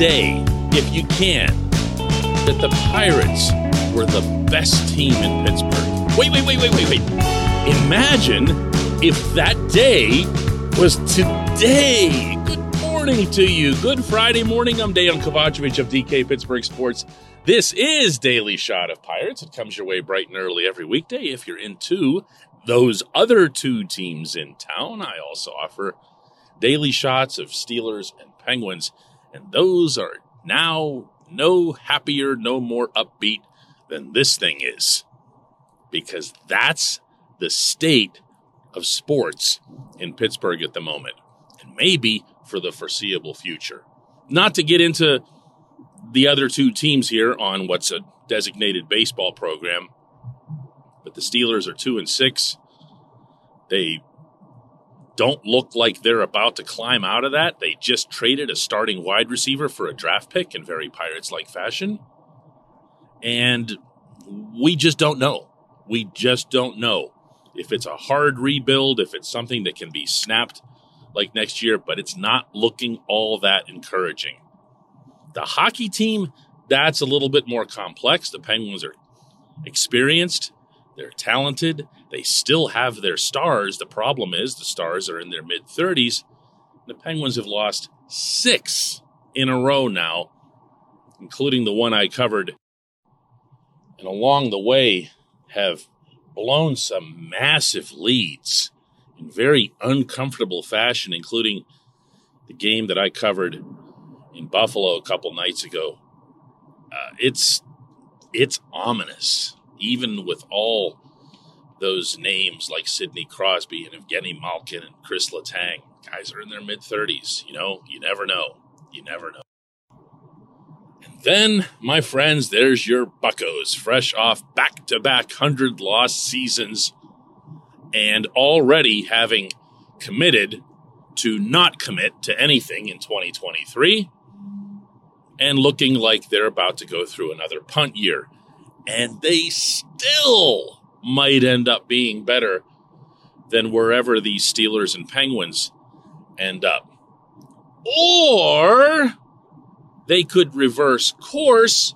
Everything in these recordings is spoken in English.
Day, if you can, that the Pirates were the best team in Pittsburgh. Wait, wait, wait, wait, wait, wait. Imagine if that day was today. Good morning to you. Good Friday morning. I'm Dejan Kovacevic of DK Pittsburgh Sports. This is Daily Shot of Pirates. It comes your way bright and early every weekday. If you're into those other two teams in town, I also offer daily shots of Steelers and Penguins, and those are now no happier, no more upbeat than this thing is. Because that's the state of sports in Pittsburgh at the moment, and maybe for the foreseeable future. Not to get into the other two teams here on what's a designated baseball program, but the Steelers are two and six. They don't look like they're about to climb out of that. They just traded a starting wide receiver for a draft pick in very Pirates like fashion. And we just don't know. We just don't know if it's a hard rebuild, if it's something that can be snapped like next year, but it's not looking all that encouraging. The hockey team, that's a little bit more complex. The Penguins are experienced, they're talented, they still have their stars. The problem is the stars are in their mid 30s. The Penguins have lost six in a row now, including the one I covered, and along the way have blown some massive leads in very uncomfortable fashion, including the game that I covered in Buffalo a couple nights ago. Uh, it's it's ominous, even with all those names like Sidney Crosby and Evgeny Malkin and Chris Letang. Guys are in their mid 30s. You know, you never know. You never know. And then, my friends, there's your Buckos, fresh off back to back 100 lost seasons and already having committed to not commit to anything in 2023 and looking like they're about to go through another punt year. And they still might end up being better than wherever these Steelers and Penguins end up. Or they could reverse course,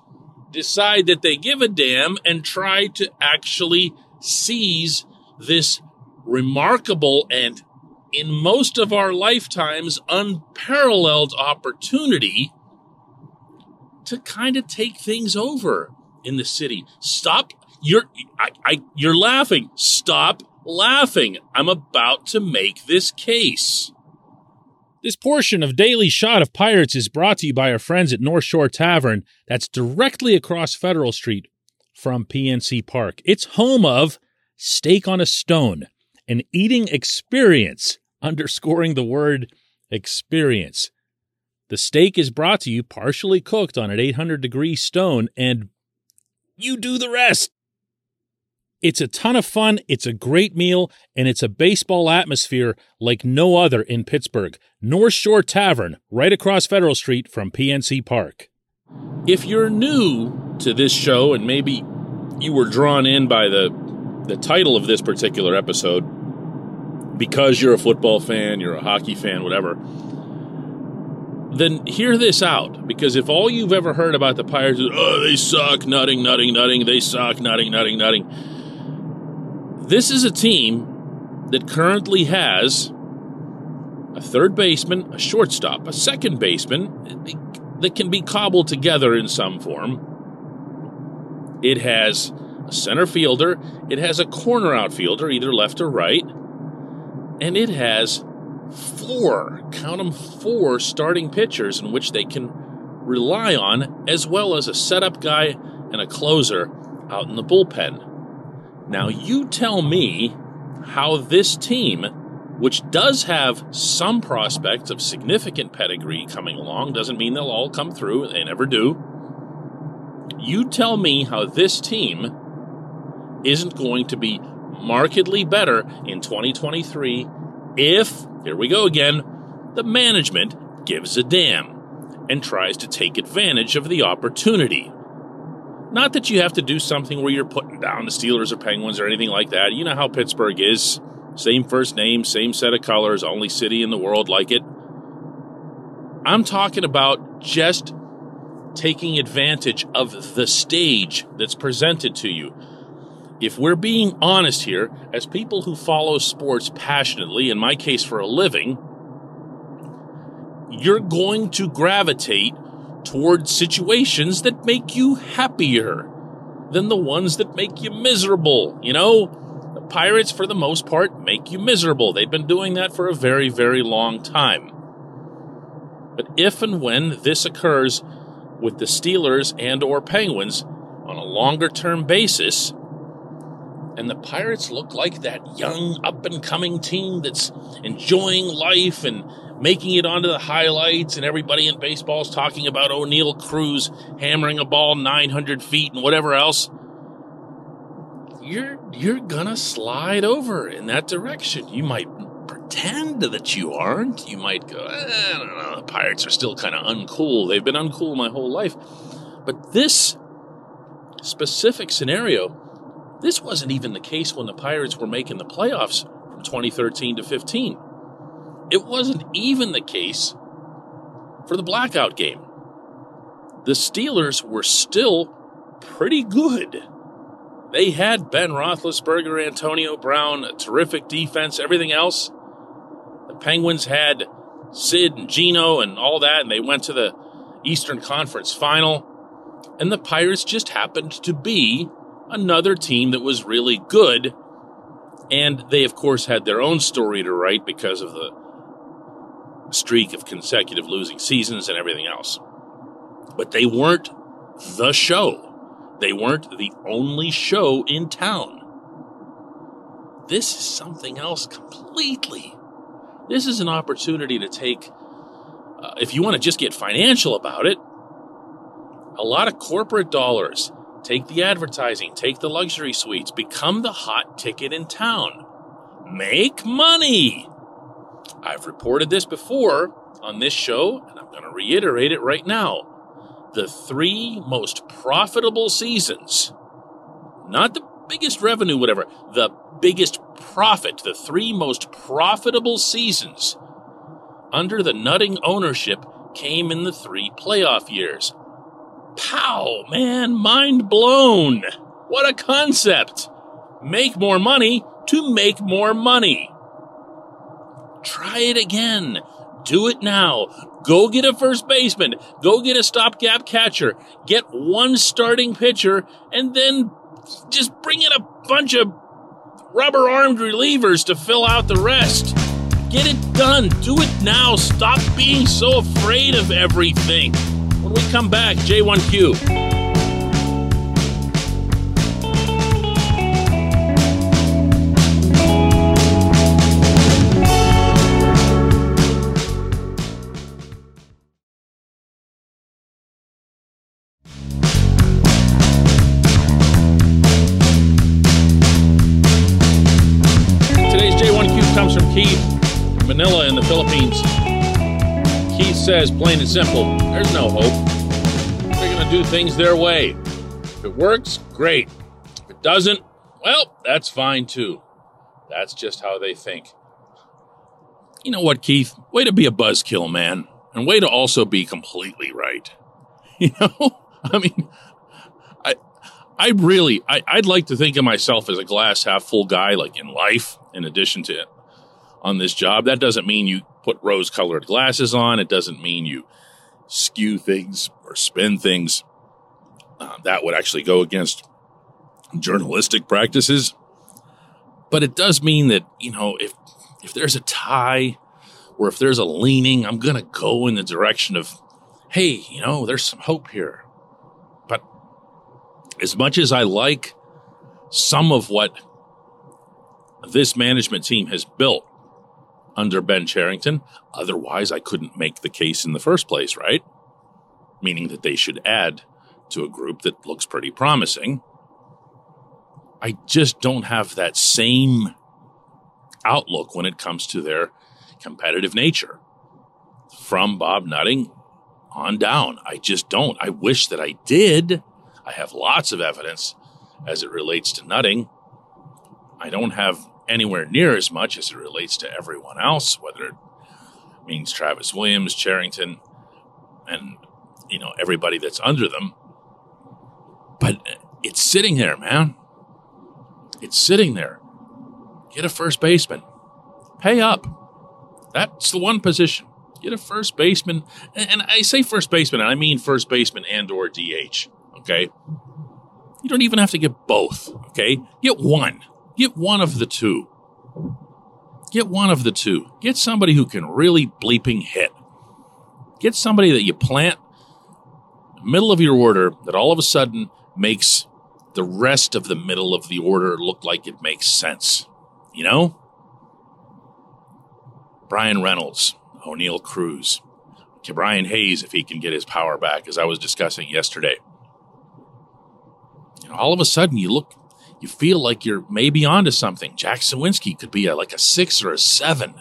decide that they give a damn, and try to actually seize this remarkable and, in most of our lifetimes, unparalleled opportunity to kind of take things over in the city. Stop. You're, I, I, you're laughing. Stop laughing. I'm about to make this case. This portion of Daily Shot of Pirates is brought to you by our friends at North Shore Tavern, that's directly across Federal Street from PNC Park. It's home of Steak on a Stone, an eating experience, underscoring the word experience. The steak is brought to you partially cooked on an 800 degree stone, and you do the rest. It's a ton of fun, it's a great meal, and it's a baseball atmosphere like no other in Pittsburgh. North Shore Tavern, right across Federal Street from PNC Park. If you're new to this show and maybe you were drawn in by the the title of this particular episode because you're a football fan, you're a hockey fan, whatever, then hear this out. Because if all you've ever heard about the Pirates is, oh, they suck, nutting, nutting, nutting, they suck, nutting, nutting, nutting. This is a team that currently has a third baseman, a shortstop, a second baseman that can be cobbled together in some form. It has a center fielder, it has a corner outfielder, either left or right, and it has four, count them four starting pitchers in which they can rely on, as well as a setup guy and a closer out in the bullpen. Now, you tell me how this team, which does have some prospects of significant pedigree coming along, doesn't mean they'll all come through, they never do. You tell me how this team isn't going to be markedly better in 2023 if, here we go again, the management gives a damn and tries to take advantage of the opportunity. Not that you have to do something where you're putting down the Steelers or Penguins or anything like that. You know how Pittsburgh is. Same first name, same set of colors, only city in the world like it. I'm talking about just taking advantage of the stage that's presented to you. If we're being honest here, as people who follow sports passionately, in my case for a living, you're going to gravitate towards situations that make you happier than the ones that make you miserable. You know, the Pirates, for the most part, make you miserable. They've been doing that for a very, very long time. But if and when this occurs with the Steelers and or Penguins on a longer term basis, and the Pirates look like that young up and coming team that's enjoying life and making it onto the highlights, and everybody in baseball is talking about Oneil Cruz hammering a ball 900 feet and whatever else. You're you're gonna slide over in that direction. You might pretend that you aren't. You might go, eh, I don't know. The Pirates are still kind of uncool. They've been uncool my whole life. But this specific scenario, this wasn't even the case when the Pirates were making the playoffs from 2013 to 15. It wasn't even the case for the blackout game. The Steelers were still pretty good. They had Ben Roethlisberger, Antonio Brown, a terrific defense, everything else. The Penguins had Sid and Gino and all that, and they went to the Eastern Conference final. And the Pirates just happened to be another team that was really good. And they, of course, had their own story to write because of the streak of consecutive losing seasons and everything else. But they weren't the show. They weren't the only show in town. This is something else completely. This is an opportunity to take, uh, if you want to just get financial about it, a lot of corporate dollars. Take the advertising, take the luxury suites, become the hot ticket in town. Make money. I've reported this before on this show, and I'm going to reiterate it right now. The three most profitable seasons, not the biggest revenue, whatever, the biggest profit, the three most profitable seasons under the nutting ownership came in the three playoff years. Pow, man, mind blown. What a concept. Make more money to make more money. Try it again. Do it now. Go get a first baseman. Go get a stopgap catcher. Get one starting pitcher and then just bring in a bunch of rubber armed relievers to fill out the rest. Get it done. Do it now. Stop being so afraid of everything. When we come back, J1Q. Keith says, plain and simple, there's no hope. They're going to do things their way. If it works, great. If it doesn't, well, that's fine too. That's just how they think. You know what, Keith? Way to be a buzzkill, man. And way to also be completely right. You know? I mean, I I really I, I'd like to think of myself as a glass half full guy, like in life, in addition to on this job. That doesn't mean you put rose colored glasses on. It doesn't mean you skew things or spin things. Uh, that would actually go against journalistic practices. But it does mean that, you know, if if there's a tie or if there's a leaning, I'm going to go in the direction of, hey, you know, there's some hope here. But as much as I like some of what this management team has built under Ben Cherington. Otherwise, I couldn't make the case in the first place, right? Meaning that they should add to a group that looks pretty promising. I just don't have that same outlook when it comes to their competitive nature. From Bob Nutting on down. I just don't. I wish that I did. I have lots of evidence as it relates to nutting. I don't have anywhere near as much as it relates to everyone else, whether it means Travis Williams, Cherington, and you know everybody that's under them. But it's sitting there, man. It's sitting there. Get a first baseman. Pay up. That's the one position. Get a first baseman, and I say first baseman, and I mean first baseman and or DH. Okay, you don't even have to get both. Okay, get one. Get one of the two. Get one of the two. Get somebody who can really bleeping hit. Get somebody that you plant middle of your order that all of a sudden makes the rest of the middle of the order look like it makes sense. You know? Bryan Reynolds, Oneil Cruz, Brian Hayes, if he can get his power back, as I was discussing yesterday. You know, all of a sudden, you look, you feel like you're maybe onto something. Jack Suwinski could be a, like a six or a seven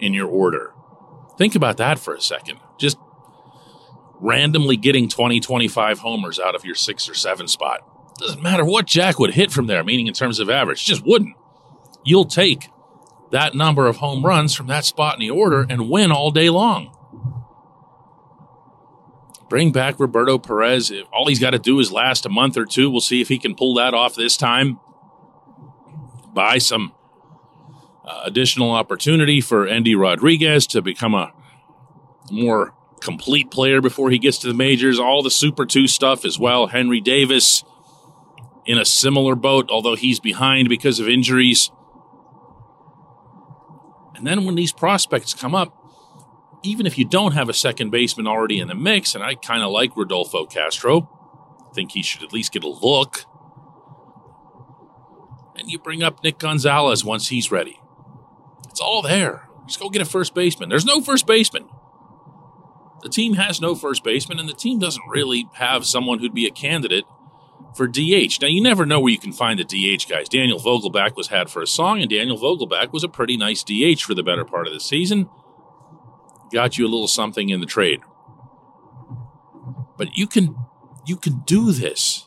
in your order. Think about that for a second. Just randomly getting 20, 25 homers out of your six or seven spot. Doesn't matter what Jack would hit from there, meaning in terms of average, just wouldn't. You'll take that number of home runs from that spot in the order and win all day long. Bring back Roberto Perez. All he's got to do is last a month or two. We'll see if he can pull that off this time. Buy some uh, additional opportunity for Endy Rodriguez to become a more complete player before he gets to the majors. All the Super 2 stuff as well. Henry Davis in a similar boat, although he's behind because of injuries. And then when these prospects come up, even if you don't have a second baseman already in the mix, and I kind of like Rodolfo Castro, I think he should at least get a look. And you bring up Nick Gonzalez once he's ready. It's all there. Just go get a first baseman. There's no first baseman. The team has no first baseman, and the team doesn't really have someone who'd be a candidate for DH. Now, you never know where you can find the DH guys. Daniel Vogelbach was had for a song, and Daniel Vogelbach was a pretty nice DH for the better part of the season. Got you a little something in the trade. But you can you can do this.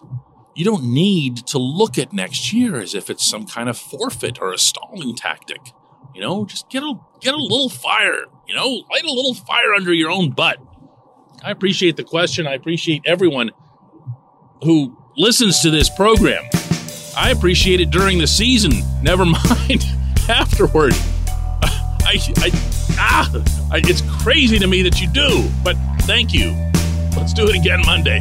You don't need to look at next year as if it's some kind of forfeit or a stalling tactic. You know, just get a get a little fire. You know, light a little fire under your own butt. I appreciate the question. I appreciate everyone who listens to this program. I appreciate it during the season. Never mind afterward. I, I, ah, it's crazy to me that you do, but thank you. Let's do it again Monday.